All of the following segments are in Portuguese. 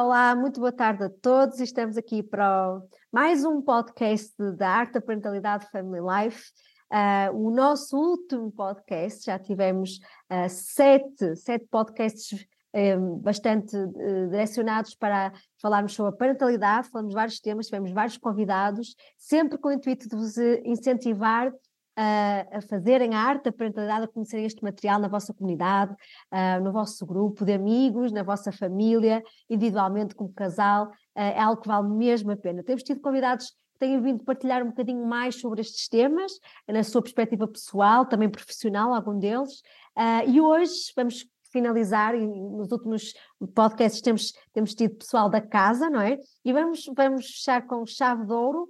Olá, muito boa tarde a todos. Estamos aqui para mais um podcast da Arte da Parentalidade Family Life. Uh, o nosso último podcast, já tivemos uh, sete, sete podcasts um, bastante uh, direcionados para falarmos sobre a parentalidade, falamos vários temas, tivemos vários convidados, sempre com o intuito de vos incentivar a, a fazerem a arte da parentalidade, a conhecerem este material na vossa comunidade, uh, no vosso grupo de amigos, na vossa família, individualmente como casal, uh, é algo que vale mesmo a pena. Temos tido convidados que têm vindo partilhar um bocadinho mais sobre estes temas, na sua perspectiva pessoal, também profissional, algum deles, uh, e hoje vamos finalizar, e nos últimos podcasts temos, temos tido pessoal da casa, não é? E vamos, vamos fechar com chave de ouro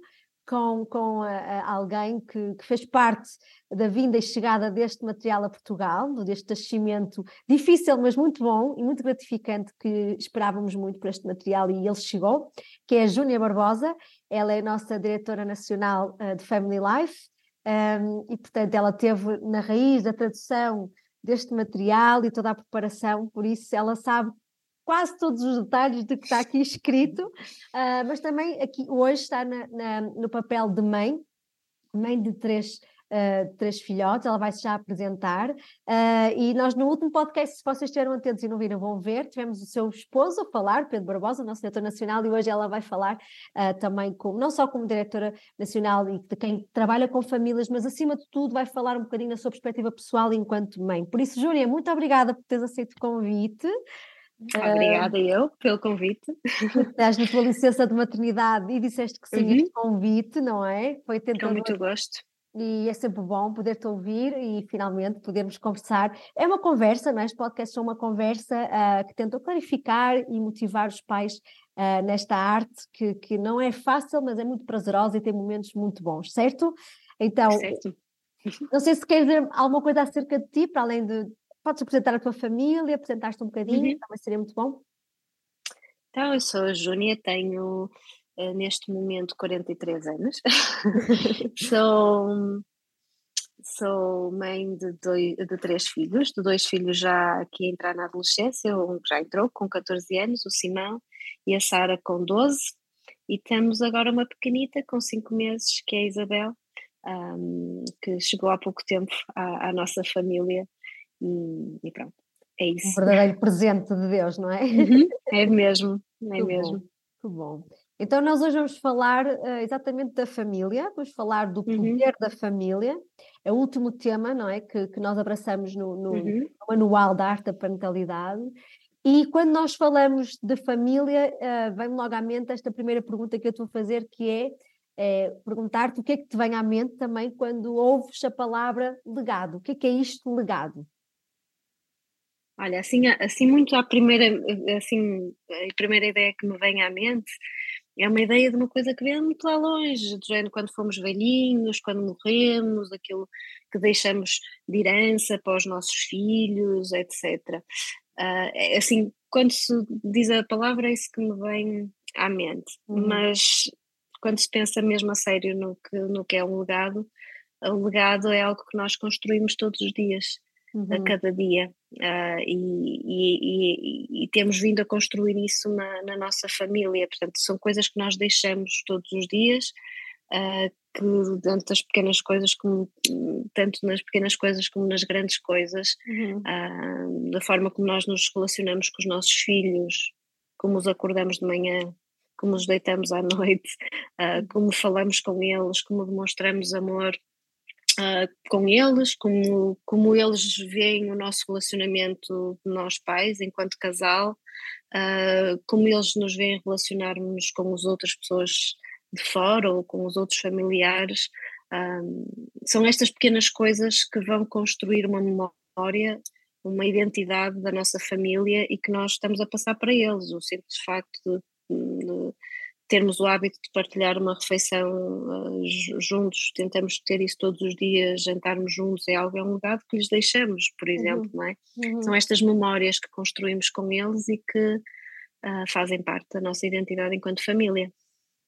com, com alguém que, que, fez parte da vinda e chegada deste material a Portugal, deste nascimento difícil, mas muito bom e muito gratificante, que esperávamos muito por este material e ele chegou, que é a Júnia Barbosa, ela é a nossa diretora nacional uh, de Family Life, um, e portanto ela teve na raiz da tradução deste material e toda a preparação, por isso ela sabe quase todos os detalhes do que está aqui escrito, uh, mas também aqui hoje está na, na, no papel de mãe, mãe de três, uh, três filhotes, ela vai-se já apresentar. Uh, e nós no último podcast, se vocês estiveram atentos e não viram, vão ver, tivemos o seu esposo a falar, Pedro Barbosa, nosso diretor nacional, e hoje ela vai falar também como, não só como diretora nacional e de quem trabalha com famílias, mas acima de tudo vai falar um bocadinho da sua perspectiva pessoal enquanto mãe. Por isso, Júlia, muito obrigada por teres aceito o convite. Obrigada uh, eu pelo convite. Estás na tua licença de maternidade e disseste que sim uhum. este convite, não é? Foi tentando... Com muito gosto. E é sempre bom poder-te ouvir e finalmente podermos conversar. É uma conversa, não é? Este podcast é uma conversa uh, que tenta clarificar e motivar os pais uh, nesta arte que, que não é fácil, mas é muito prazerosa e tem momentos muito bons, certo? Então, certo. não sei se queres dizer alguma coisa acerca de ti, para além de podes apresentar a tua família, apresentar-te um bocadinho, uhum. também seria muito bom. Então, eu sou a Júnia, tenho uh, neste momento 43 anos, sou, sou mãe de, dois, de três filhos, de dois filhos já aqui a entrar na adolescência, um já entrou com 14 anos, o Simão, e a Sara com 12, e temos agora uma pequenita com 5 meses, que é a Isabel, um, que chegou há pouco tempo à, à nossa família e, e pronto, é isso. Um verdadeiro presente de Deus, não é? Uhum, é mesmo, é que mesmo. Bom, que bom. Então, nós hoje vamos falar uh, exatamente da família, vamos falar do uhum. poder uhum. da família, é o último tema, não é? Que, que nós abraçamos no, no, uhum. no Manual da Arte da Parentalidade. E quando nós falamos de família, uh, vem-me logo à mente esta primeira pergunta que eu estou a fazer, que é, é perguntar-te o que é que te vem à mente também quando ouves a palavra legado. O que é que é isto legado? Olha, assim, assim muito à primeira, assim, a primeira ideia que me vem à mente é uma ideia de uma coisa que vem muito lá longe, do género quando fomos velhinhos, quando morremos, aquilo que deixamos de herança para os nossos filhos, etc. Uh, ah, é, assim, quando se diz a palavra é isso que me vem à mente, uhum. mas quando se pensa mesmo a sério no que, no que é um legado, o legado é algo que nós construímos todos os dias uhum. a cada dia. Uh, e, e, e, e, temos vindo a construir isso na, na, nossa família, portanto, são coisas que nós deixamos todos os dias, uh, que tanto das pequenas coisas como tanto nas pequenas coisas como nas grandes coisas, uhum. uh, da forma como nós nos relacionamos com os nossos filhos, como os acordamos de manhã, como os deitamos à noite, uhum. como falamos com eles, como demonstramos amor uh, com eles, como, como eles veem o nosso relacionamento nós pais, enquanto casal, uh, como eles nos veem relacionarmos com as outras pessoas de fora ou com os outros familiares. Uh, são estas pequenas coisas que vão construir uma memória, uma identidade da nossa família e que nós estamos a passar para eles. O simples facto de, de termos o hábito de partilhar uma refeição uh, juntos, tentamos ter isso todos os dias, jantarmos juntos, é algo, é um legado que lhes deixamos, por uhum. exemplo, uhum. não é? Uhum. São estas memórias que construímos com eles e que uh, fazem parte da nossa identidade enquanto família.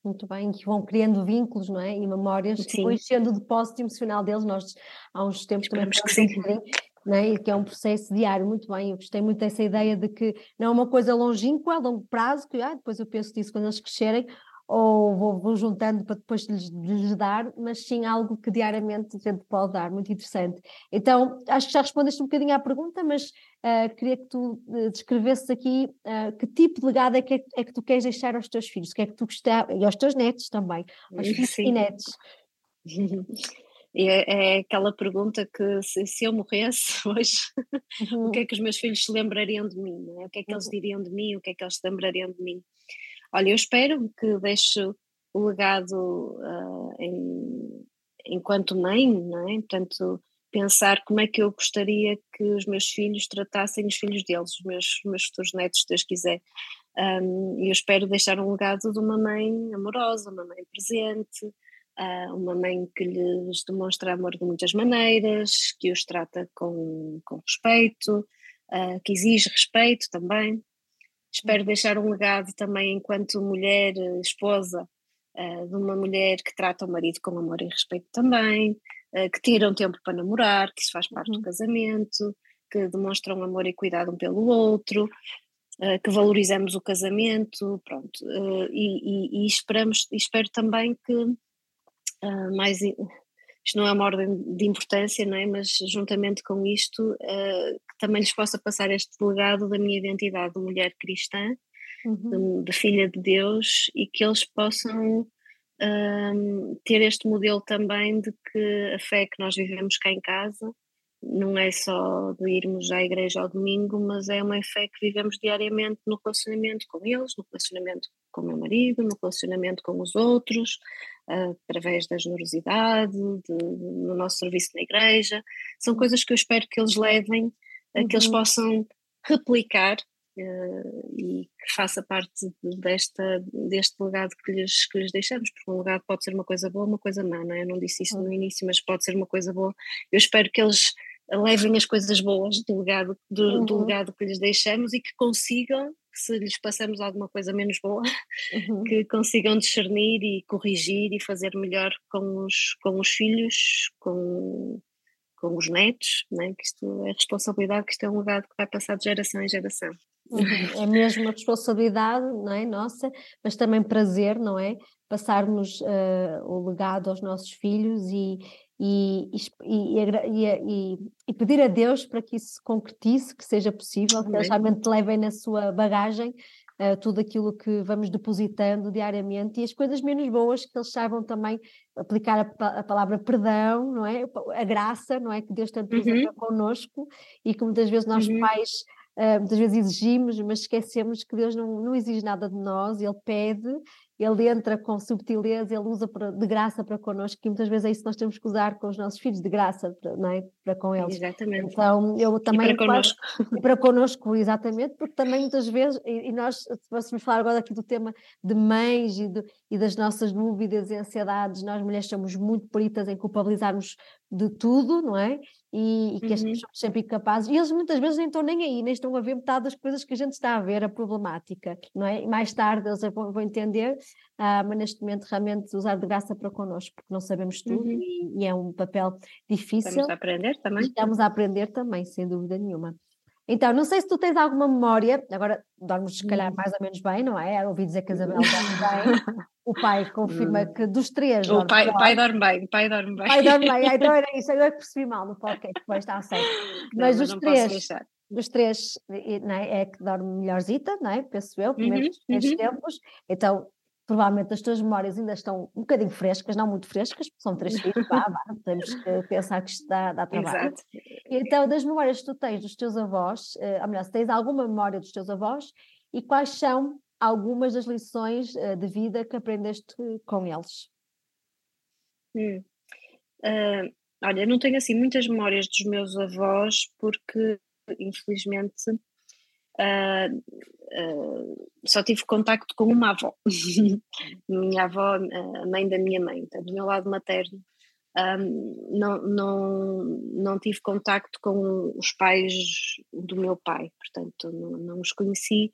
Muito bem, que vão criando vínculos, não é? E memórias, sim. depois sendo o depósito emocional deles, nós há uns tempos Esperamos também que, sim. Né? que é um processo diário, muito bem, eu gostei muito dessa ideia de que não é uma coisa longínqua, a longo prazo, que ah, depois eu penso disso quando eles crescerem, ou vou, vou juntando para depois lhes, lhes, dar, mas sim algo que diariamente a gente pode dar, muito interessante. Então, acho que já respondeste um bocadinho à pergunta, mas uh, queria que tu uh, descrevesses aqui uh, que tipo de legado é que, é que tu queres deixar aos teus filhos, o que é que tu gostas, e aos teus netos também, aos filhos sim. e netos. É, é, aquela pergunta que se, se eu morresse hoje, uhum. o que é que os meus filhos se lembrariam de mim? É? O que é que eles uhum. diriam de mim? O que é que eles se lembrariam de mim? Olha, eu espero que deixe o legado uh, em, enquanto mãe, não é? Portanto, pensar como é que eu gostaria que os meus filhos tratassem os filhos deles, os meus, meus futuros netos, se Deus quiser. Um, eu espero deixar um legado de uma mãe amorosa, uma mãe presente, uh, uma mãe que lhes demonstra amor de muitas maneiras, que os trata com, com respeito, uh, que exige respeito também. Espero deixar um legado também enquanto mulher, esposa, uh, de uma mulher que trata o marido com amor e respeito também, que tira um tempo para namorar, que isso faz parte uhum. do casamento, que demonstram amor e cuidado um pelo outro, que valorizamos o casamento, pronto. E, e, e, esperamos, espero também que mais isto não é uma ordem de importância, não é? mas juntamente com isto, uh, que também lhes possa passar este legado da minha identidade de mulher cristã, uhum. de, de, filha de Deus, e que eles possam uh, ter este modelo também de que a fé que nós vivemos cá em casa não é só de irmos à igreja ao domingo, mas é uma fé que vivemos diariamente no relacionamento com eles, no relacionamento com o meu marido, no relacionamento com os outros, uh, através da generosidade, de, no nosso serviço na igreja. São coisas que eu espero que eles levem, uh, que eles uhum. possam replicar uh, e que faça parte desta, deste legado que lhes, que lhes deixamos, porque um legado pode ser uma coisa boa, uma coisa má, não é? Eu não disse isso no uhum. início, mas pode ser uma coisa boa. Eu espero que eles levem as coisas boas do legado, do, uhum. do legado que lhes deixamos e que consigam, se lhes passamos alguma coisa menos boa, uhum. que consigam discernir e corrigir e fazer melhor com os, com os filhos, com, com os netos, né? que isto é responsabilidade, que isto é um legado que vai passar de geração em geração. Uhum. É mesmo uma responsabilidade, não é, nossa, mas também prazer, não é, passarmos uh, o legado aos nossos filhos e, e, e, e, e, pedir a Deus para que isso se concretize, que seja possível, que eles realmente levem na sua bagagem uh, tudo aquilo que vamos depositando diariamente e as coisas menos boas que eles saibam também aplicar a, a palavra perdão, não é? A graça, não é? Que Deus tanto usa uhum. connosco e que muitas vezes nós uhum. pais Uh, muitas vezes exigimos, mas esquecemos que Deus não, não exige nada de nós, Ele pede ele entra com subtileza, ele usa de graça para connosco, e muitas vezes é isso que nós temos que usar com os nossos filhos, de graça, para, não é? para com eles. Exatamente. Então, eu também. E para connosco. para connosco, exatamente, porque também muitas vezes, e, e nós, vamos falar agora aqui do tema de mães e, e das nossas dúvidas e ansiedades, nós mulheres somos muito peritas em culpabilizarmos de tudo, não é? E, e que uhum. somos sempre incapazes, e eles muitas vezes nem estão nem aí, nem estão a ver metade das coisas que a gente está a ver, a problemática, não é? E mais tarde eles vão, vão entender uh, mas neste momento realmente usar de graça para connosco, porque não sabemos tudo uhum. e, e, é um papel difícil. Estamos a aprender também. Estamos a aprender também, sem dúvida nenhuma. Então, não sei se tu tens alguma memória, agora dormes se calhar hum. mais ou menos bem, não é? Ouvi dizer que a Isabel dorme bem. O pai confirma hum. que dos três. O pai, pai dorme bem, o pai dorme bem. pai dorme bem, então era isso, eu é que percebi mal no podcast, depois está ser. Mas os três, dos três não é, é que dorme melhorzita, não é? Penso eu, primeiros, uhum, uhum. tempos. Então, provavelmente as tuas memórias ainda estão um bocadinho frescas, não muito frescas, porque são três filhos, vá, vá, temos que pensar que isto dá, dá trabalho. Exato. Então, das memórias que tu tens dos teus avós, uh, ou melhor, se tens alguma memória dos teus avós, e quais são algumas das lições uh, de vida que aprendeste com eles? Hum. Uh, olha, não tenho assim muitas memórias dos meus avós, porque infelizmente Uh, só tive contacto com uma avó, minha avó, a mãe da minha mãe, então, do meu lado materno. Um, não, não, não tive contacto com os pais do meu pai, portanto não, não os conheci.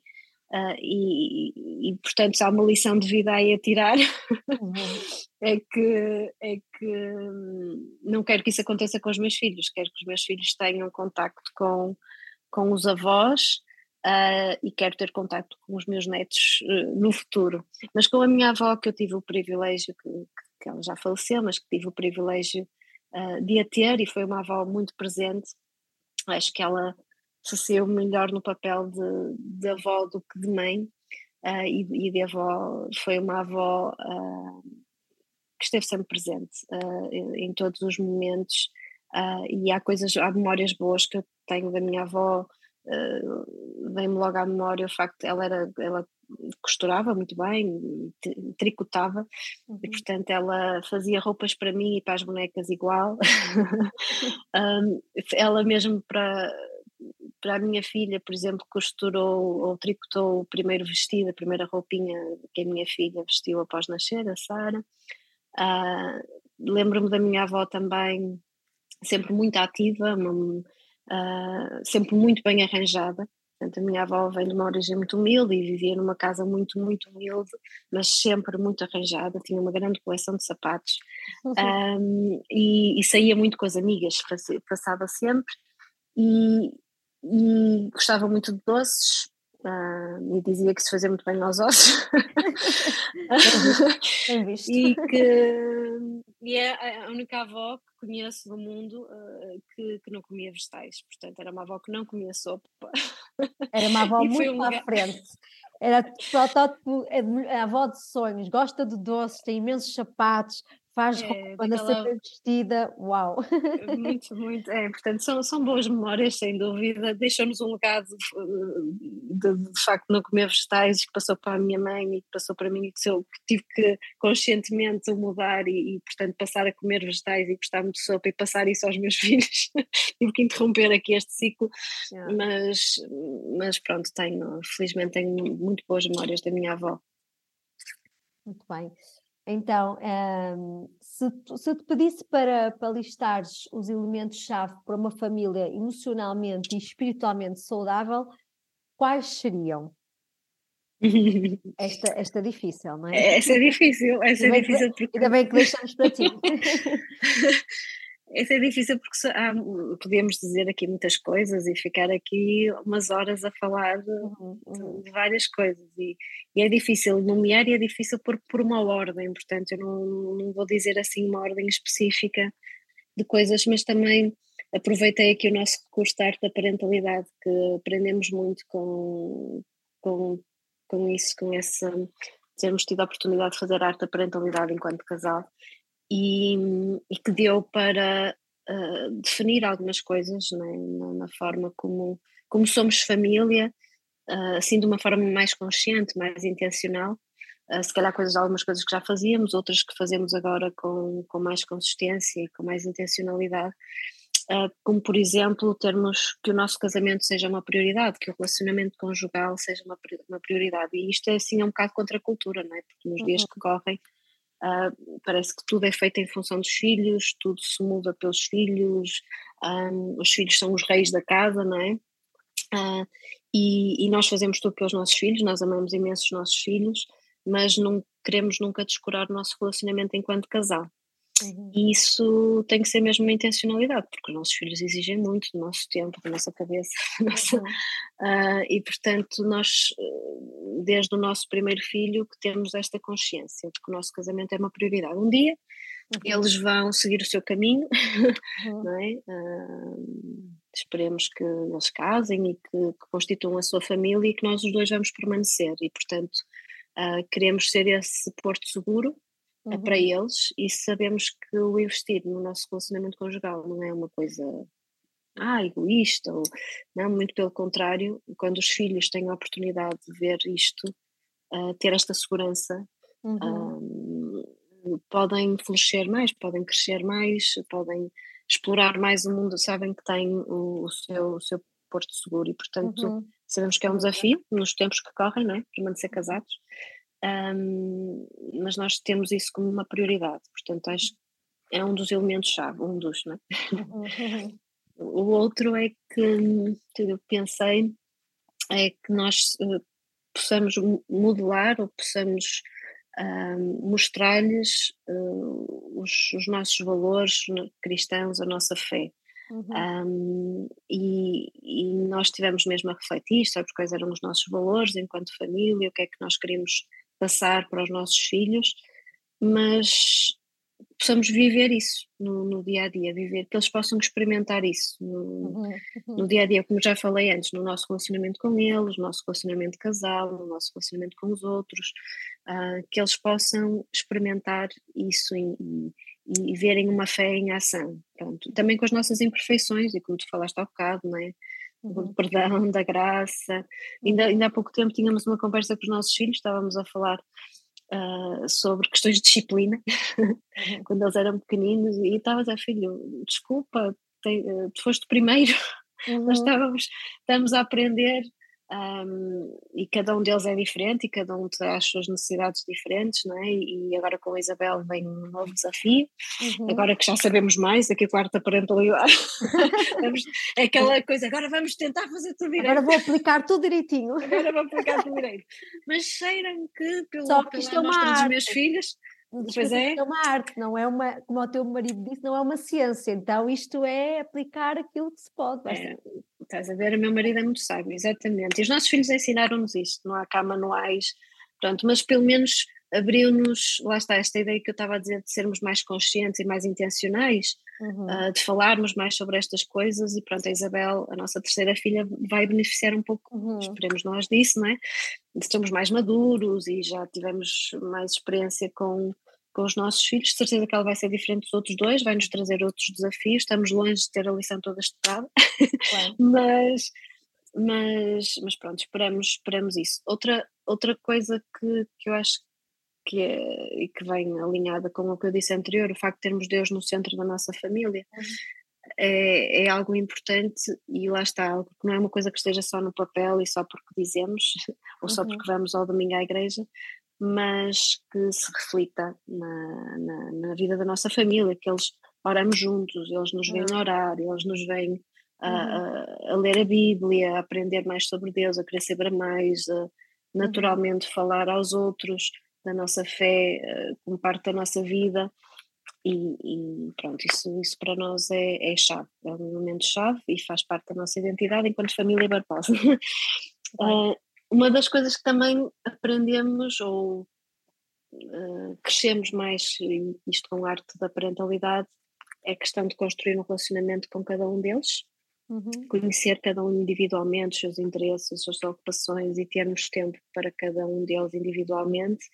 Uh, e, e, portanto, há uma lição de vida aí a tirar, é, que, é que hum, não quero que isso aconteça com os meus filhos, quero que os meus filhos tenham contacto com, com os avós uh, e quero ter contacto com os meus netos uh, no futuro. Mas com a minha avó, que eu tive o privilégio, que, que ela já faleceu, mas que tive o privilégio de a ter, e foi uma avó muito presente, acho que ela se saiu melhor no papel de, de avó do que de mãe, uh, e, e, de avó foi uma avó uh, que esteve sempre presente uh, em todos os momentos, e há coisas, há memórias boas que eu tenho da minha avó, uh, vem-me logo à memória o facto de ela era ela costurava muito bem, tricotava, uhum. e portanto ela fazia roupas para mim e para as bonecas igual. um, ela mesmo para para a minha filha, por exemplo, costurou ou tricotou o primeiro vestido, a primeira roupinha que a minha filha vestiu após nascer, a Sara. Uh, Lembro-me da minha avó também, sempre muito ativa, uma, uh, sempre muito bem arranjada. Portanto, a minha avó vem de uma origem muito humilde e vivia numa casa muito, muito humilde, mas sempre muito arranjada, tinha uma grande coleção de sapatos uhum. um, e, e, saía muito com as amigas, passava sempre. E, e gostava muito de doces uh, e dizia que se fazia muito bem aos ossos e que e é a única avó que conheço do mundo uh, que, que não comia vegetais, portanto era uma avó que não comia sopa. Era uma avó muito um à frente. Era protótipo, é a avó de sonhos, gosta de doces, tem imensos sapatos, faz é, roupa, anda sempre vestida, uau! Muito, muito, é, portanto são, são boas memórias, sem dúvida, deixam-nos um legado de, de, de, facto não comer vegetais que passou para a minha mãe e que passou para mim e que, eu, que tive que conscientemente mudar e, e, portanto passar a comer vegetais e gostar muito de sopa e passar isso aos meus filhos, tive que interromper aqui este ciclo, yeah. mas, mas pronto, tenho, felizmente tenho muito boas memórias da minha avó. Muito bem. Então, um, ehm, se, se eu te pedisse para, para listares os elementos-chave para uma família emocionalmente e espiritualmente saudável, quais seriam? Esta, esta é difícil, não é? Esta é difícil, esta é difícil porque... Ainda bem que deixamos para ti. Isso é difícil porque há, podemos dizer aqui muitas coisas e ficar aqui umas horas a falar de, uhum, uhum. de várias coisas e, e, é difícil nomear e é difícil por, por uma ordem, portanto eu não, não vou dizer assim uma ordem específica de coisas, mas também aproveitei aqui o nosso curso de arte da parentalidade que aprendemos muito com, com, com isso, com essa termos tido a oportunidade de fazer arte da parentalidade enquanto casal e, e que deu para uh, definir algumas coisas né, na, na, forma como, como somos família, uh, assim de uma forma mais consciente, mais intencional. Uh, se calhar coisas, algumas coisas que já fazíamos, outras que fazemos agora com, com mais consistência e com mais intencionalidade. Como por exemplo termos que o nosso casamento seja uma prioridade, que o relacionamento conjugal seja uma, uma prioridade e isto é assim é um bocado contra a cultura, não é? Porque nos uhum. dias que correm Uh, parece que tudo é feito em função dos filhos, tudo se muda pelos filhos, um, os filhos são os reis da casa, não é? Uh, e, e, nós fazemos tudo pelos nossos filhos, nós amamos imenso os nossos filhos, mas não queremos nunca descurar o nosso relacionamento enquanto casal. Uhum. E isso tem que ser mesmo uma intencionalidade, porque os nossos filhos exigem muito do nosso tempo, da nossa cabeça, da nossa, uhum. uh, e portanto nós, desde o nosso primeiro filho, que temos esta consciência de que o nosso casamento é uma prioridade. Um dia uhum. eles vão seguir o seu caminho, uhum. não é? Uh, esperemos que eles casem e que, que, constituam a sua família e que nós os dois vamos permanecer e portanto uh, queremos ser esse porto seguro uhum. para eles e sabemos que o investir no nosso relacionamento conjugal não é uma coisa ah, egoísta, ou, não, muito pelo contrário, quando os filhos têm a oportunidade de ver isto, uh, ter esta segurança, uhum. uh, podem florescer mais, podem crescer mais, podem explorar mais o mundo, sabem que têm o, o seu, o seu porto seguro e, portanto, uhum. sabemos que é um desafio nos tempos que correm, não é? Permanecer casados, um, mas nós temos isso como uma prioridade, portanto acho que é um dos elementos-chave, um dos, não é? Uhum. o outro é que, eu pensei é que nós eh, possamos modelar ou possamos um, mostrar-lhes uh, os, os, nossos valores cristãos, a nossa fé. Uhum. Um, e, e, nós tivemos mesmo a refletir sobre quais eram os nossos valores enquanto família, o que é que nós queríamos passar para os nossos filhos, mas possamos viver isso no, no, dia a dia, viver, que eles possam experimentar isso no, uhum, uhum. no, dia a dia, como já falei antes, no nosso relacionamento com eles, no nosso relacionamento de casal, no nosso relacionamento com os outros, uh, que eles possam experimentar isso e, e, e, verem uma fé em ação. Pronto. Também com as nossas imperfeições, e como tu falaste há bocado, não é? Do uhum. perdão, da graça. Ainda, ainda há pouco tempo tínhamos uma conversa com os nossos filhos, estávamos a falar uh, sobre questões de disciplina, uhum. quando eles eram pequeninos, e estava a filho, desculpa, te, uh, tu foste primeiro, uhum. nós estávamos, estamos a aprender um, e cada um deles é diferente e cada um tem as suas necessidades diferentes, não é? E agora com a Isabel vem um novo desafio, uhum. agora que já sabemos mais, aqui a quarta parentalidade, é aquela coisa, agora vamos tentar fazer tudo direito. Agora vou aplicar tudo direitinho. Agora vou aplicar tudo direito. Mas cheiram que, pelo, Só que isto é uma dos meus filhos, Pois é. é uma arte, não é uma, como o teu marido disse, não é uma ciência. Então isto é aplicar aquilo que se pode. É, estás a ver, o meu marido é muito sábio, exatamente. E os nossos filhos ensinaram-nos isto, não há cá manuais, pronto, mas pelo menos abriu-nos, lá está esta ideia que eu estava a dizer, de sermos mais conscientes e mais intencionais, uhum. uh, de falarmos mais sobre estas coisas e pronto, a Isabel, a nossa terceira filha, vai beneficiar um pouco, uhum. esperemos nós disso, não é? Estamos mais maduros e já tivemos mais experiência com, com os nossos filhos, de certeza que ela vai ser diferente dos outros dois, vai nos trazer outros desafios, estamos longe de ter a lição toda estudada, mas, mas, mas pronto, esperamos, esperamos isso. Outra, outra coisa que, que eu acho que é e que vem alinhada com o que eu disse anterior, o facto de termos Deus no centro da nossa família. Uhum. É, é, algo importante e lá está, algo que não é uma coisa que esteja só no papel e só porque dizemos, ou só uhum. porque vamos ao domingo à igreja, mas que se reflita na, na, na, vida da nossa família, que eles oramos juntos, eles nos vêm uhum. orar, eles nos vêm a, a, a, ler a Bíblia, a aprender mais sobre Deus, a querer saber mais, a naturalmente falar aos outros da nossa fé eh, como parte da nossa vida. E, e, pronto, isso, isso para nós é, é chave, é um momento chave e faz parte da nossa identidade enquanto família Barbosa. uh, uma das coisas que também aprendemos ou uh, crescemos mais, isto com a arte da parentalidade, é a questão de construir um relacionamento com cada um deles, uhum. conhecer cada um individualmente, os seus interesses, as suas ocupações e termos tempo para cada um deles individualmente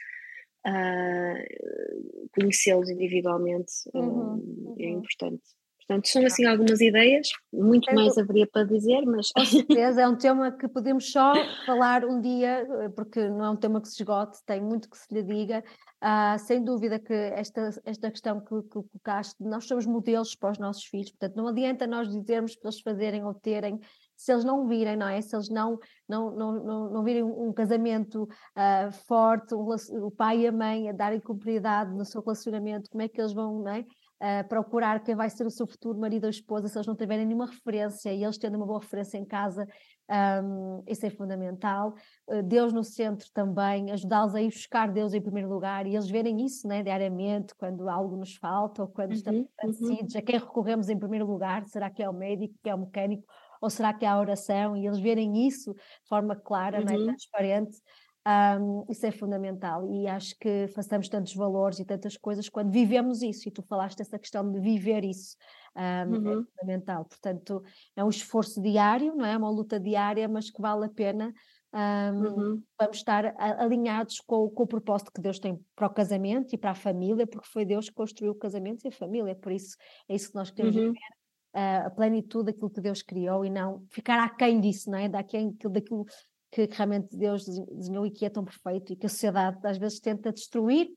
uh, conhecê-los individualmente uhum, uh, é importante. Portanto, são assim algumas ideias, muito é, mais haveria para dizer, mas. Com certeza, é um tema que podemos só falar um dia, eh, porque não é um tema que se esgote, tem muito que se lhe diga. Uh, sem dúvida que esta, esta questão que, que colocaste, nós somos modelos para os nossos filhos, portanto, não adianta nós dizermos para eles fazerem ou terem se eles não virem, não é? Se eles não, não, não, não, não virem um casamento uh, forte, um, o pai e a mãe a darem cumplicidade no seu relacionamento, como é que eles vão, não é? Uh, procurar quem vai ser o seu futuro marido ou esposa, se eles não tiverem nenhuma referência e eles tendo uma boa referência em casa, um, isso é fundamental. Uh, Deus no centro também, ajudá-los a ir buscar Deus em primeiro lugar e eles verem isso né, diariamente, quando algo nos falta ou quando uhum, estamos decididos, uhum. a quem recorremos em primeiro lugar, será que é o médico, que é o mecânico ou será que há oração? E eles verem isso de forma clara, uhum. né, transparente, um, isso é fundamental. E acho que façamos tantos valores e tantas coisas quando vivemos isso. E tu falaste dessa questão de viver isso, um, é uhum. é fundamental. Portanto, é um esforço diário, não é? Uma luta diária, mas que vale a pena. Um, uhum. Vamos estar alinhados com, com, o propósito que Deus tem para o casamento e para a família, porque foi Deus que construiu o casamento e a família, por isso é isso que nós queremos uhum. viver a plenitude daquilo que Deus criou e não ficar aquém disso, não é? Daquém, daquilo que realmente Deus desenhou e que é tão perfeito e que a sociedade às vezes tenta destruir,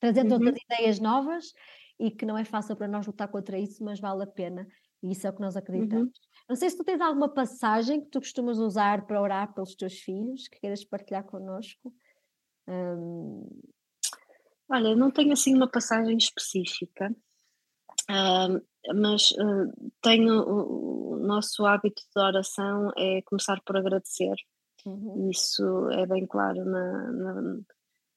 trazendo uhum. outras ideias novas e que não é fácil para nós lutar contra isso, mas vale a pena e isso é o que nós acreditamos. Uhum. Não sei se tu tens alguma passagem que tu costumas usar para orar pelos teus filhos, que queiras partilhar connosco. Um... Olha, não tenho assim uma passagem específica, mas uh, tenho o, o, nosso hábito de oração é começar por agradecer Uhum. Isso é bem claro. Na, na...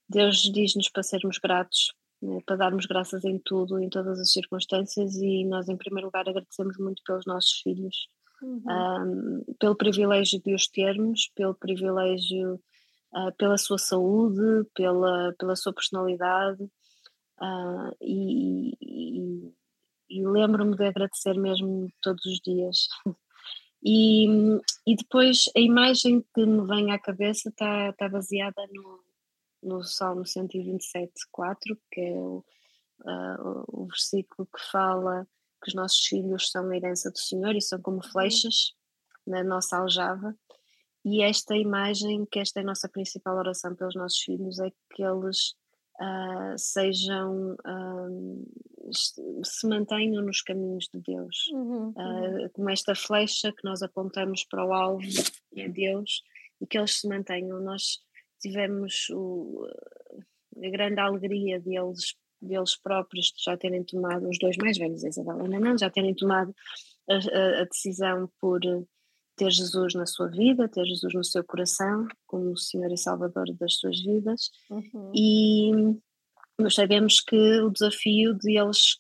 Deus diz-nos para sermos gratos, né, para darmos graças em tudo, em todas as circunstâncias, e nós, em primeiro lugar, agradecemos muito pelos nossos filhos, uhum. um, pelo privilégio de os termos, pelo privilégio, uh, pela sua saúde, pela, pela sua personalidade. Uh, e, e, e lembro-me de agradecer mesmo todos os dias. E, e depois a imagem que me vem à cabeça está, está baseada no, no Salmo 127, 4, que é o, uh, o versículo que fala que os nossos filhos são a herança do Senhor e são como uhum. flechas na nossa aljava. E esta imagem, que esta é a nossa principal oração pelos nossos filhos, é que eles uh, sejam, uh, se mantenham nos caminhos de Deus. Uhum, uh, como esta flecha que nós apontamos para o alvo, é Deus, e que eles se mantenham. Nós tivemos o, a grande alegria de eles, de eles próprios já terem tomado, os dois mais velhos, Isabel e não, já terem tomado a, a, a decisão por ter Jesus na sua vida, ter Jesus no seu coração, como o Senhor e Salvador das suas vidas, uhum. e nós sabemos que o desafio de eles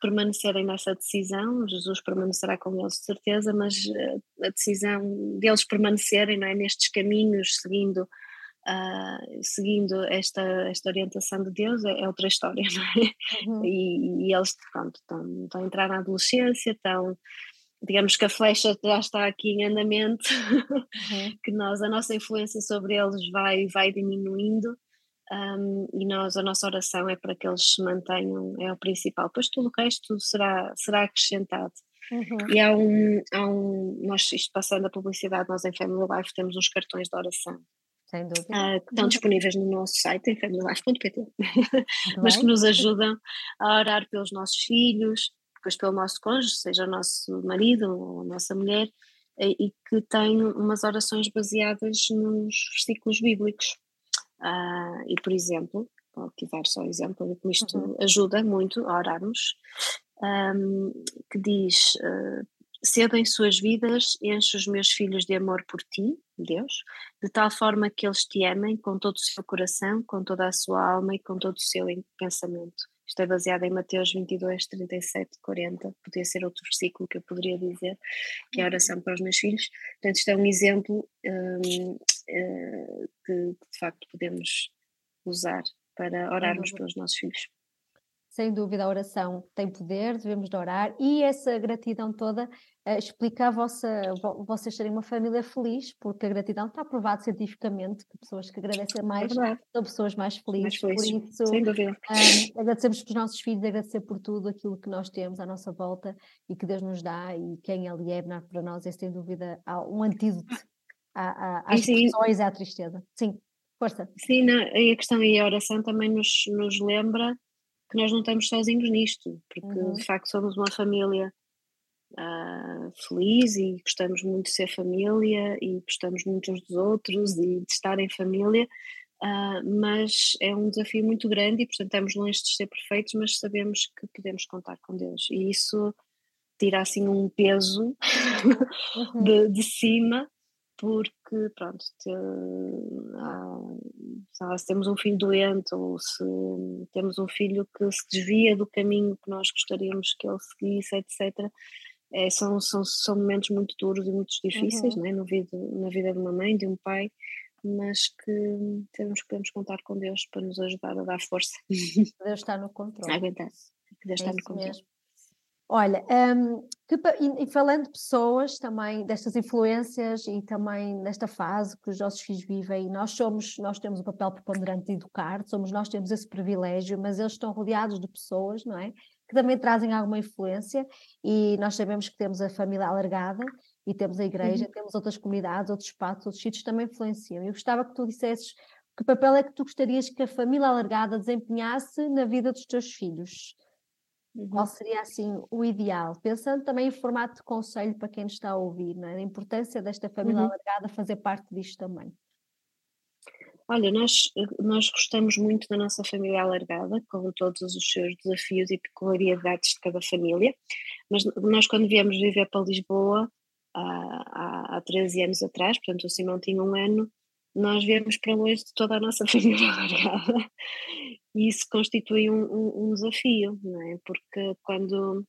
permanecerem nessa decisão, Jesus permanecerá com eles de certeza, mas eh, a decisão deles permanecerem não é, nestes caminhos, seguindo, uh, seguindo esta, esta orientação de Deus, é, é outra história, não é? Uhum. E, e, eles pronto, estão, estão a entrar na adolescência, estão digamos que a flecha já está aqui em andamento, uhum. que nós, a nossa influência sobre eles vai, vai diminuindo um, e nós, a nossa oração é para que eles se mantenham, é o principal. Depois tudo o resto será, será acrescentado. Uhum. E há um, há um, nós, isto passando a publicidade, nós em Family Life temos uns cartões de oração. Sem dúvida. Uh, que estão uhum. disponíveis no nosso site, em familylife.pt, mas que nos ajudam a orar pelos nossos filhos, depois pelo nosso cônjuge, seja o nosso marido ou a nossa mulher, e que tem umas orações baseadas nos versículos bíblicos. Uh, e, por exemplo, vou aqui dar só exemplo, que isto uhum. ajuda muito a orarmos, um, que diz: uh, Cedo em suas vidas, enche os meus filhos de amor por ti, Deus, de tal forma que eles te amem com todo o seu coração, com toda a sua alma e com todo o seu pensamento. Isto é baseado em Mateus 22, 37, 40. Podia ser outro versículo que eu poderia dizer, que é a oração para os meus filhos. Portanto, isto é um exemplo um, uh, eh, que, de facto podemos usar para orarmos pelos nossos filhos sem dúvida a oração tem poder, devemos de orar e essa gratidão toda explica a vossa, vo, vocês serem uma família feliz, porque a gratidão está provado cientificamente que pessoas que agradecem é mais é são pessoas mais felizes. Mais felizes. Por isso, sem dúvida. Um, agradecemos pelos nossos filhos, agradecer por tudo aquilo que nós temos à nossa volta e que Deus nos dá e quem Ele é para nós é sem dúvida um antídoto à, à, às depressões e à tristeza. Sim, força. Sim, não, a questão e a oração também nos, nos lembra que nós não estamos sozinhos nisto, porque uhum. de facto somos uma família uh, feliz e gostamos muito de ser família e gostamos muito uns dos outros e de estar em família, uh, mas é um desafio muito grande e portanto estamos longe de ser perfeitos, mas sabemos que podemos contar com Deus e isso tira assim um peso de, de cima porque, pronto, te, ah, se temos um filho doente ou se temos um filho que se desvia do caminho que nós gostaríamos que ele seguisse, etc., é, são, são, são momentos muito duros e muito difíceis uhum. né, na, vida, na vida de uma mãe, de um pai, mas que temos que podemos contar com Deus para nos ajudar a dar força. Deus está no controle. aguentar. Deus é está no controle. Mesmo. Olha, um, que, e, e, falando de pessoas também, destas influências e também nesta fase que os nossos filhos vivem, nós somos, nós temos o papel preponderante de educar, somos nós temos esse privilégio, mas eles estão rodeados de pessoas, não é? Que também trazem alguma influência e nós sabemos que temos a família alargada e temos a igreja, uhum. temos outras comunidades, outros espaços, outros sítios também influenciam. Eu gostava que tu dissesses que papel é que tu gostarias que a família alargada desempenhasse na vida dos teus filhos? Uhum. Qual seria assim o ideal? Pensando também em formato de conselho para quem nos está a ouvir, é? a importância desta família uhum. alargada fazer parte disto também. Olha, nós, nós gostamos muito da nossa família alargada, com todos os seus desafios e peculiaridades de cada família, mas nós, quando viemos viver para Lisboa, há, há 13 anos atrás, portanto o Simão tinha um ano, nós viemos para longe de toda a nossa família alargada e isso constitui um, um, um, desafio, não é? Porque quando,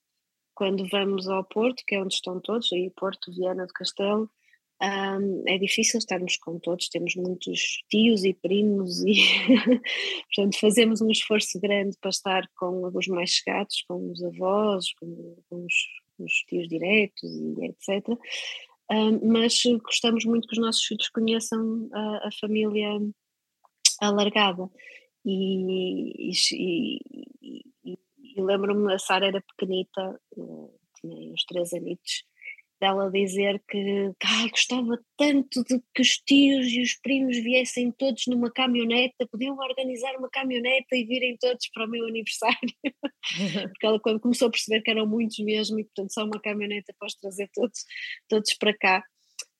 quando vamos ao Porto, que é onde estão todos, aí Porto, Viana do Castelo, um, é difícil estarmos com todos, temos muitos tios e primos e portanto fazemos um esforço grande para estar com os mais chegados, com os avós, com, com os, os, tios diretos e etc. Um, mas gostamos muito que os nossos filhos conheçam a, a família alargada e, e, e, e lembro-me, a Sara era pequenita, eh, tinha uns três anitos, dela dizer que ai, gostava tanto de que os tios e os primos viessem todos numa caminhoneta, podiam organizar uma caminhoneta e virem todos para o meu aniversário. Porque ela quando começou a perceber que eram muitos mesmo e portanto só uma caminhoneta para os trazer todos, todos para cá.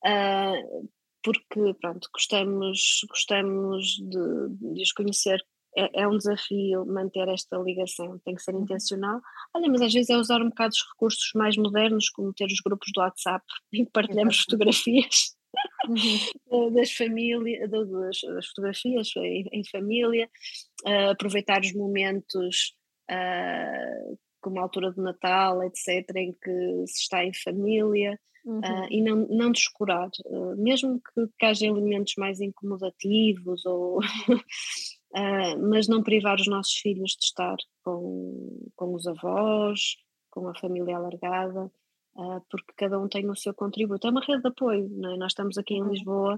Uh, porque pronto, gostamos, gostamos de, de os conhecer é, é, um desafio manter esta ligação, tem que ser uhum. intencional. Olha, mas às vezes é usar um bocado os recursos mais modernos, como ter os grupos do WhatsApp em que partilhamos fotografias uhum. das famílias, das, das fotografias em, em família, uh, aproveitar os momentos uh, como a altura do Natal, etc., em que se está em família. Uhum. Uh, e não, não descurar, uh, mesmo que, que haja elementos mais incomodativos ou uh, mas não privar os nossos filhos de estar com, com os avós, com a família alargada, uh, porque cada um tem o seu contributo. É uma rede de apoio, é? nós estamos aqui em uhum. Lisboa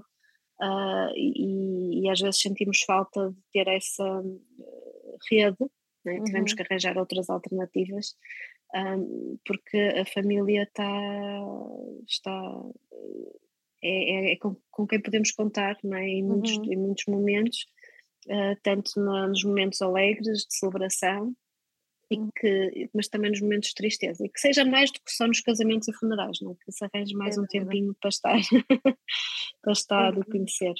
uh, e, e, às vezes sentimos falta de ter essa rede, é? tivemos uhum. que arranjar outras alternativas. Um, porque a família está, está é, é, é com, com, quem podemos contar não é? em, muitos, uhum. em muitos momentos uh, tanto nos momentos alegres de celebração, e que, mas também nos momentos de tristeza, e que seja mais do que só nos casamentos e funerais, não? É? que se arranje mais é um tempinho para estar, para estar e uhum. conhecer.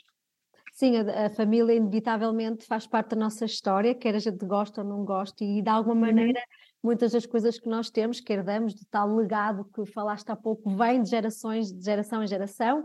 Sim, a, a, família inevitavelmente faz parte da nossa história, quer a gente goste ou não goste, e de alguma uhum. maneira muitas das coisas que nós temos, que herdamos de tal legado que falaste há pouco, vem de gerações, de geração em geração,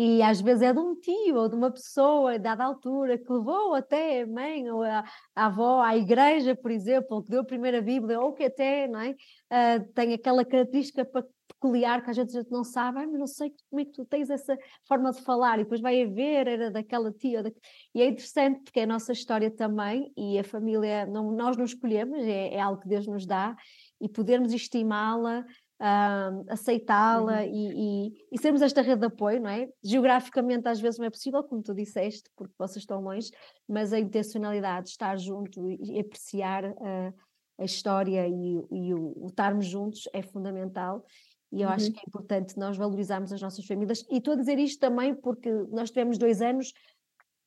e às vezes é de um tio ou de uma pessoa dada altura que levou até a mãe ou a, a avó à igreja, por exemplo, que deu a primeira Bíblia, ou que até não é? Uh, tem aquela característica peculiar que às vezes a gente não sabe, mas não sei como é que tu tens essa forma de falar, e depois vai a ver, era daquela tia. Da... E é interessante porque é a nossa história também, e a família, não, nós não escolhemos, é, é algo que Deus nos dá, e podermos estimá-la uh, aceitá-la uhum. e, e, e, sermos esta rede de apoio, não é? Geograficamente às vezes não é possível, como tu disseste, porque vocês estão longe, mas a intencionalidade de estar junto e apreciar uh, a história e, e o, o estarmos juntos é fundamental. E eu uhum. acho que é importante nós valorizarmos as nossas famílias. E estou a dizer isto também porque nós tivemos dois anos,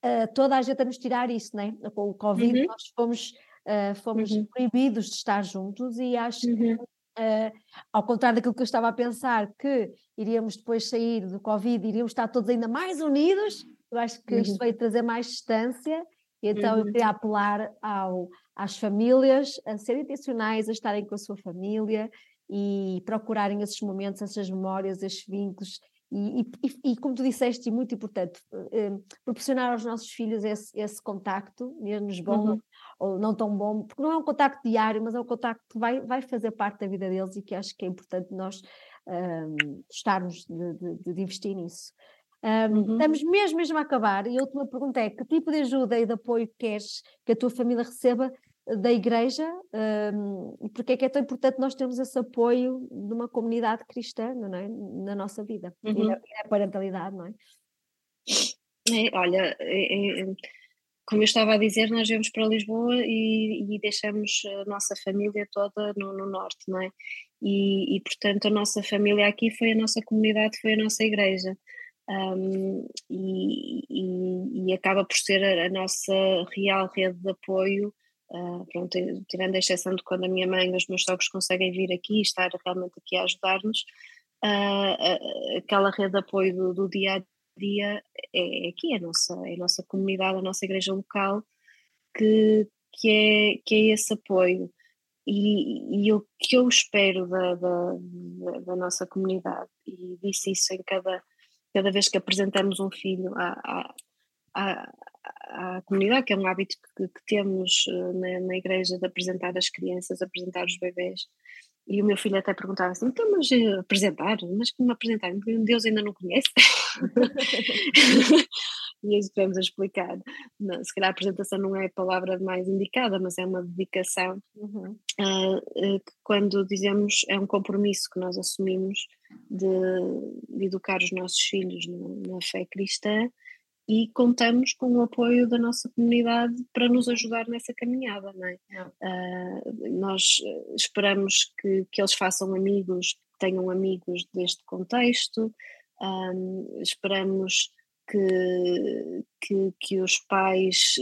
uh, toda a gente a nos tirar isso, né? Com o Covid, uhum. nós fomos, uh, fomos uhum. proibidos de estar juntos e acho que uhum. Uh, ao contrário daquilo que eu estava a pensar, que iríamos depois sair do Covid, iríamos estar todos ainda mais unidos, eu acho que uhum. isto veio trazer mais distância, e então uhum. eu queria apelar ao, às famílias a serem intencionais, a estarem com a sua família e procurarem esses momentos, essas memórias, esses vínculos e, e, e, como tu disseste, e muito importante, eh, proporcionar aos nossos filhos esse, esse contacto, menos bom uhum. Ou não tão bom, porque não é um contacto diário, mas é um contacto que vai, vai fazer parte da vida deles e que acho que é importante nós um, estarmos de, de, de, investir nisso. Um, uhum. Estamos mesmo, mesmo a acabar, e a última pergunta é: que tipo de ajuda e de apoio queres que a tua família receba da igreja um, e porque é que é tão importante nós termos esse apoio de uma comunidade cristã não é? na nossa vida uhum. e, na, e na parentalidade, não é? é olha, é, é, como eu estava a dizer, nós viemos para Lisboa e, e deixamos a nossa família toda no, no norte, não é? E, e, portanto a nossa família aqui foi a nossa comunidade, foi a nossa igreja. Um, e, e, e, acaba por ser a, a, nossa real rede de apoio Uh, pronto, tirando a exceção de quando a minha mãe e os meus sogros conseguem vir aqui e estar realmente aqui a ajudar-nos, uh, aquela rede de apoio do, do, dia a dia é, é aqui, é a nossa, é a nossa comunidade, a nossa igreja local, que, que, é, que é esse apoio. e, e, o que eu espero da, da, da, nossa comunidade, e disse isso em cada, cada vez que apresentamos um filho à, à, à, comunidade, que é um hábito que, que temos eh, na, na, igreja de apresentar as crianças, apresentar os bebês. E o meu filho até perguntava assim: então, mas eh, apresentar? Mas como apresentar? Deus ainda não conhece? e isso tivemos a explicar. Não, se calhar a apresentação não é a palavra mais indicada, mas é uma dedicação uhum. uh, uh, quando dizemos é um compromisso que nós assumimos de, de educar os nossos filhos na, na, fé cristã e contamos com o apoio da nossa comunidade para nos ajudar nessa caminhada, não é? Uh, nós esperamos que, que eles façam amigos, tenham amigos deste contexto, um, esperamos que, que, que, os pais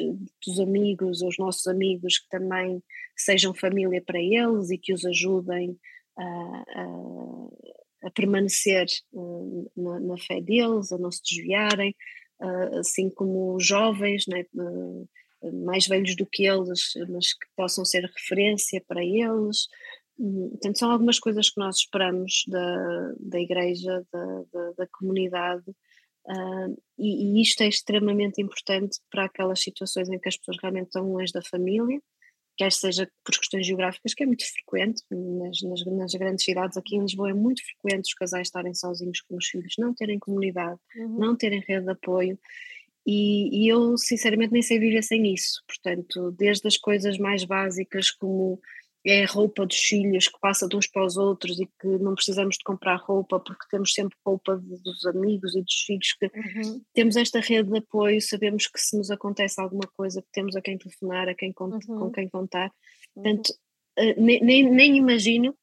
dos amigos, os nossos amigos, que também sejam família para eles e que os ajudem a, a, a permanecer uh, na, na, fé deles, a não se desviarem, assim como jovens, né, uh, mais velhos do que eles, mas que possam ser referência para eles. Hum, portanto, são algumas coisas que nós esperamos da, da igreja, da, da, da comunidade, Uh, e, e, isto é extremamente importante para aquelas situações em que as pessoas realmente estão longe da família, quer seja por questões geográficas, que é muito frequente, nas, nas, nas, grandes cidades, aqui em Lisboa é muito frequente os casais estarem sozinhos com os filhos, não terem comunidade, uhum. não terem rede de apoio, e, e, eu sinceramente nem sei viver sem isso, portanto, desde as coisas mais básicas como é a roupa dos filhos que passa de uns para os outros e que não precisamos de comprar roupa porque temos sempre roupa dos amigos e dos filhos que uhum. temos esta rede de apoio, sabemos que se nos acontece alguma coisa que temos a quem telefonar, a quem uhum. com quem contar, uhum. portanto uh, nem, nem, nem imagino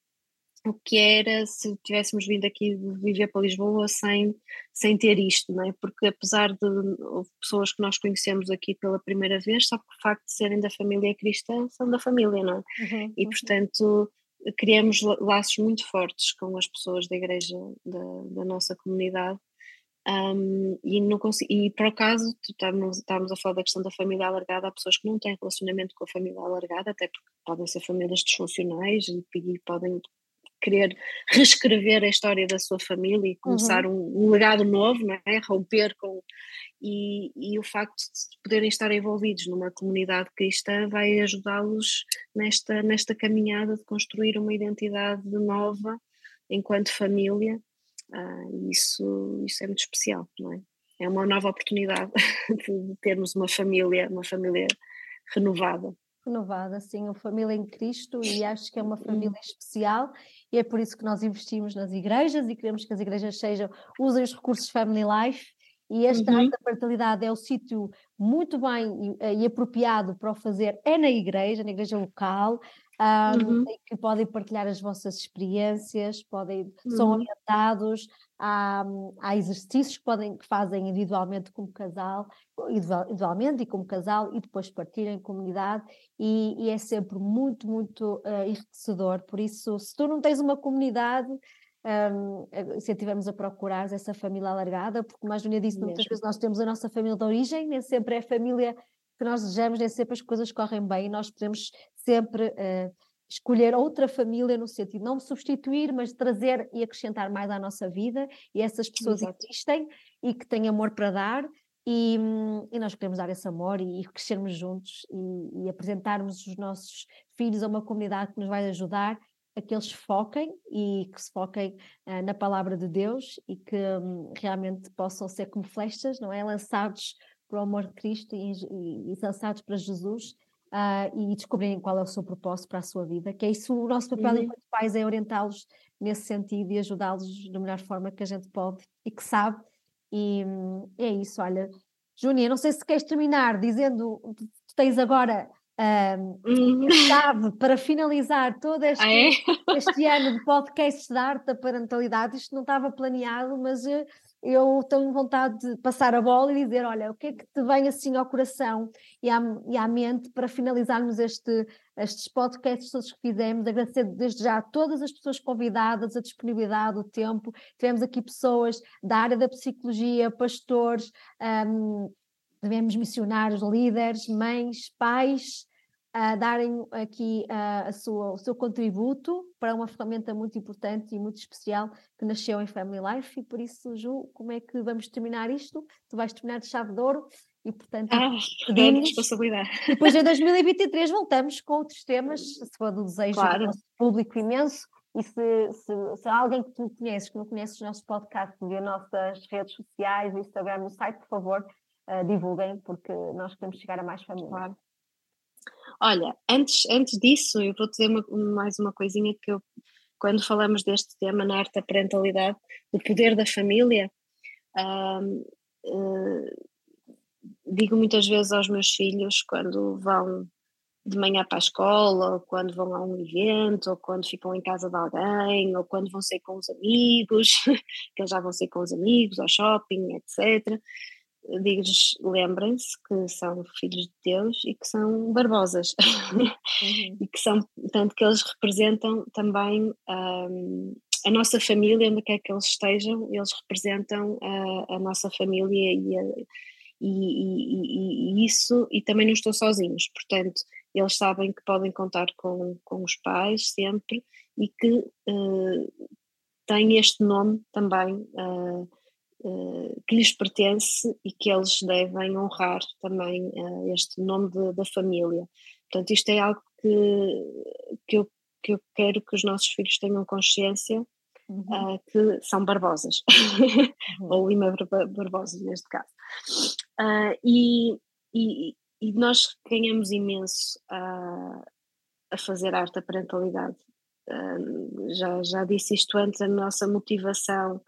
o que era se tivéssemos vindo aqui viver para Lisboa sem, sem ter isto, não é? Porque apesar de pessoas que nós conhecemos aqui pela primeira vez, só por facto de serem da família cristã, são da família, não é? Uhum, e uhum. portanto criamos laços muito fortes com as pessoas da igreja da, da nossa comunidade um, e, não consigo, e por acaso estamos, estamos a falar da questão da família alargada, há pessoas que não têm relacionamento com a família alargada, até porque podem ser famílias disfuncionais e, e podem querer reescrever a história da sua família e começar uhum. um, um, legado novo, não é? romper com. E, e o facto de poderem estar envolvidos numa comunidade cristã vai ajudá-los nesta, nesta caminhada de construir uma identidade nova enquanto família. Ah, isso, isso é muito especial, não é? É uma nova oportunidade de termos uma família, uma família renovada renovada, sim, uma família em Cristo e acho que é uma família uhum. especial e é por isso que nós investimos nas igrejas e queremos que as igrejas sejam, usem os recursos Family Life e esta uhum. alta parentalidade é o sítio muito bem e, eh, e, apropriado para o fazer, é na igreja, na igreja local, um, uhum. que podem partilhar as vossas experiências, podem, uhum. são orientados, há, há, exercícios que, podem, que fazem individualmente como casal, individualmente e como casal, e depois partilham em comunidade, e, e é sempre muito, muito uh, enriquecedor. Por isso, se tu não tens uma comunidade, um, incentivamos a procurar essa família alargada, porque mais Júnia disse, muitas vezes nós temos a nossa família de origem, nem sempre é a família que nós desejamos, nem sempre as coisas correm bem, e nós podemos sempre uh, escolher outra família no sentido de não substituir, mas trazer e acrescentar mais à nossa vida, e essas pessoas Exato. existem e que têm amor para dar, e, e, nós queremos dar esse amor e, e crescermos juntos e, e, apresentarmos os nossos filhos a uma comunidade que nos vai ajudar a que eles foquem e que se foquem uh, na palavra de Deus e que um, realmente possam ser como flechas, não é? Lançados para o amor de Cristo e, e, lançados para Jesus uh, e descobrirem qual é o seu propósito para a sua vida, que é isso o nosso papel uhum. enquanto pais é orientá-los nesse sentido e ajudá-los da melhor forma que a gente pode e que sabe. E hum, é isso, olha. Júnia, não sei se queres terminar dizendo, tu tens agora um, uhum. chave para finalizar todo este, ah, é? este ano de podcasts de arte da parentalidade. Isto não estava planeado, mas uh, eu tenho vontade de passar a bola e dizer: olha, o que é que te vem assim ao coração e à, e à mente para finalizarmos este, estes podcasts todos que fizemos? Agradecer desde já a todas as pessoas convidadas, a disponibilidade, o tempo. Tivemos aqui pessoas da área da psicologia, pastores, um, tivemos missionários, líderes, mães, pais. Uh, darem aqui uh, a sua, o seu contributo para uma ferramenta muito importante e muito especial que nasceu em Family Life. E por isso, Ju, como é que vamos terminar isto? Tu vais terminar de chave de ouro e, portanto, ah, pedimos. responsabilidade. Depois em 2023 voltamos com outros temas, se for do desejo claro. do nosso público imenso. E se, se, se alguém que tu conheces, que não conhece os nossos podcasts, via nossas redes sociais, Instagram, no site, por favor, uh, divulguem, porque nós queremos chegar a mais famílias. Claro. Olha, antes, antes disso, eu vou dizer uma, mais uma coisinha que eu, quando falamos deste tema na arte da parentalidade, do poder da família, uh, digo muitas vezes aos meus filhos quando vão de manhã para a escola, ou quando vão a um evento, ou quando ficam em casa de alguém, ou quando vão sair com os amigos, que eles já vão sair com os amigos, ao shopping, etc digo-lhes, lembrem-se que são filhos de Deus e que são barbosas uhum. e que são, portanto, que eles representam também um, a nossa família, onde quer que eles estejam, eles representam a, a nossa família e, a, e, e, e, isso, e também não estão sozinhos, portanto, eles sabem que podem contar com, com os pais sempre e que uh, têm este nome também uh, que lhes pertence e que eles devem honrar também este nome de, da família. Portanto, isto é algo que, que, eu, que eu quero que os nossos filhos tenham consciência uhum. uh, que são barbosas, uhum. ou Lima Barbosas neste caso. Uh, e, e, e, nós ganhamos imenso a, a fazer arte da parentalidade. Uh, já, já disse isto antes, a nossa motivação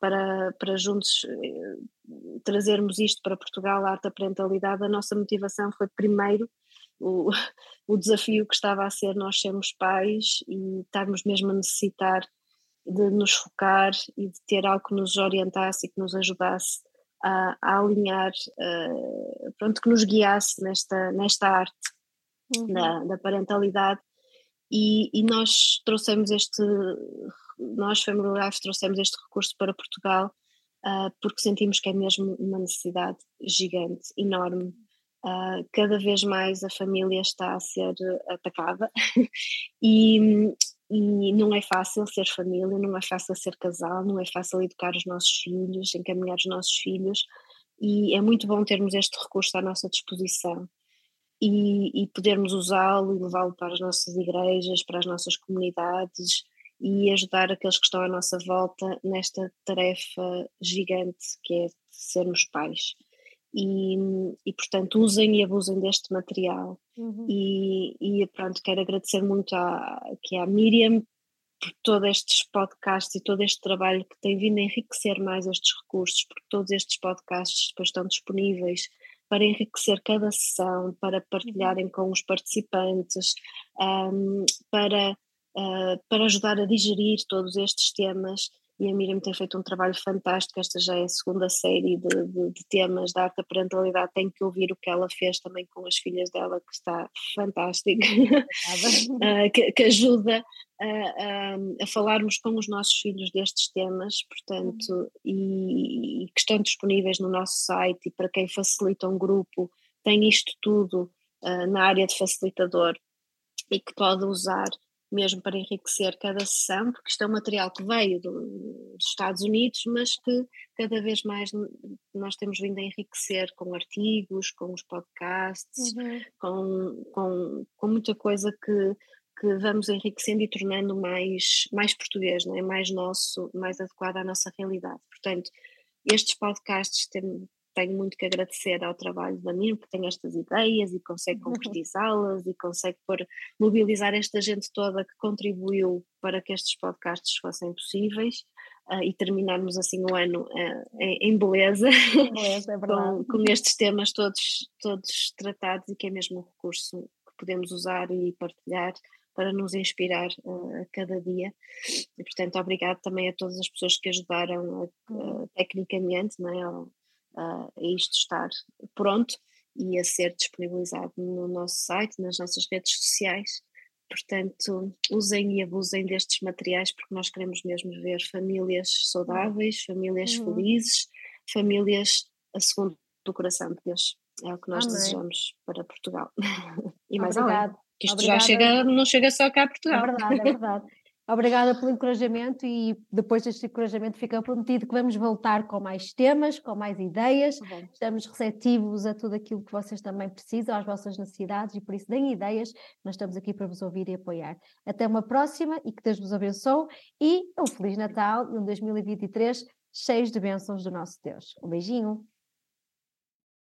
para, para juntos eh, trazermos isto para Portugal, a arte da parentalidade, a nossa motivação foi primeiro o, o desafio que estava a ser nós sermos pais e estarmos mesmo a necessitar de nos focar e de ter algo que nos orientasse e que nos ajudasse a, a alinhar, uh, pronto, que nos guiasse nesta, nesta arte uhum. da, da, parentalidade. E, e, nós trouxemos este, nós, Family Life, trouxemos este recurso para Portugal uh, porque sentimos que é mesmo uma necessidade gigante, enorme. Uh, cada vez mais a família está a ser atacada e, e não é fácil ser família, não é fácil ser casal, não é fácil educar os nossos filhos, encaminhar os nossos filhos, e é muito bom termos este recurso à nossa disposição e, e podermos usá-lo e levá-lo para as nossas igrejas, para as nossas comunidades e ajudar aqueles que estão à nossa volta nesta tarefa gigante que é sermos pais e, e portanto usem e abusem deste material uhum. e, e pronto, quero agradecer muito à, que à Miriam por todos estes podcasts e todo este trabalho que tem vindo a enriquecer mais estes recursos, porque todos estes podcasts depois estão disponíveis para enriquecer cada sessão, para partilharem uhum. com os participantes, um, para, uh, para ajudar a digerir todos estes temas e a Miriam tem feito um trabalho fantástico. Esta já é a segunda série de, de, de, temas da arte da parentalidade. Tem que ouvir o que ela fez também com as filhas dela, que está fantástico, uh, que, que, ajuda a, a, a, falarmos com os nossos filhos destes temas, portanto, uhum. e, e, que estão disponíveis no nosso site. E para quem facilita um grupo, tem isto tudo uh, na área de facilitador e que pode usar mesmo para enriquecer cada sessão, porque isto é um material que veio do, dos Estados Unidos, mas que cada vez mais nós temos vindo a enriquecer com artigos, com os podcasts, uhum. com, com, com muita coisa que, que vamos enriquecendo e tornando mais, mais português, não é? mais nosso, mais adequado à nossa realidade. Portanto, estes podcasts têm, tenho muito que agradecer ao trabalho da Mir, porque tem estas ideias e consegue uhum. concretizá-las e consegue pôr, mobilizar esta gente toda que contribuiu para que estes podcasts fossem possíveis uh, e terminarmos assim o ano uh, em, em, beleza, beleza é com, com, estes temas todos, todos tratados e que é mesmo um recurso que podemos usar e partilhar para nos inspirar uh, a cada dia. E, portanto, obrigado também a todas as pessoas que ajudaram uh, tecnicamente não é? A isto estar pronto e a ser disponibilizado no nosso site, nas nossas redes sociais. Portanto, usem e abusem destes materiais porque nós queremos mesmo ver famílias saudáveis, famílias uhum. felizes, famílias a segundo do coração de Deus. É o que nós Amém. desejamos para Portugal. e mais Obrigada. além. Que isto Obrigada. já chega, não chega só cá a É Portugal. verdade, é verdade. Obrigada pelo encorajamento e depois deste encorajamento fica prometido que vamos voltar com mais temas, com mais ideias. Tá bom. Estamos receptivos a tudo aquilo que vocês também precisam, às vossas necessidades e por isso deem ideias. Nós estamos aqui para vos ouvir e apoiar. Até uma próxima e que Deus vos abençoe e um Feliz Natal e um 2023 cheios de bênçãos do nosso Deus. Um beijinho.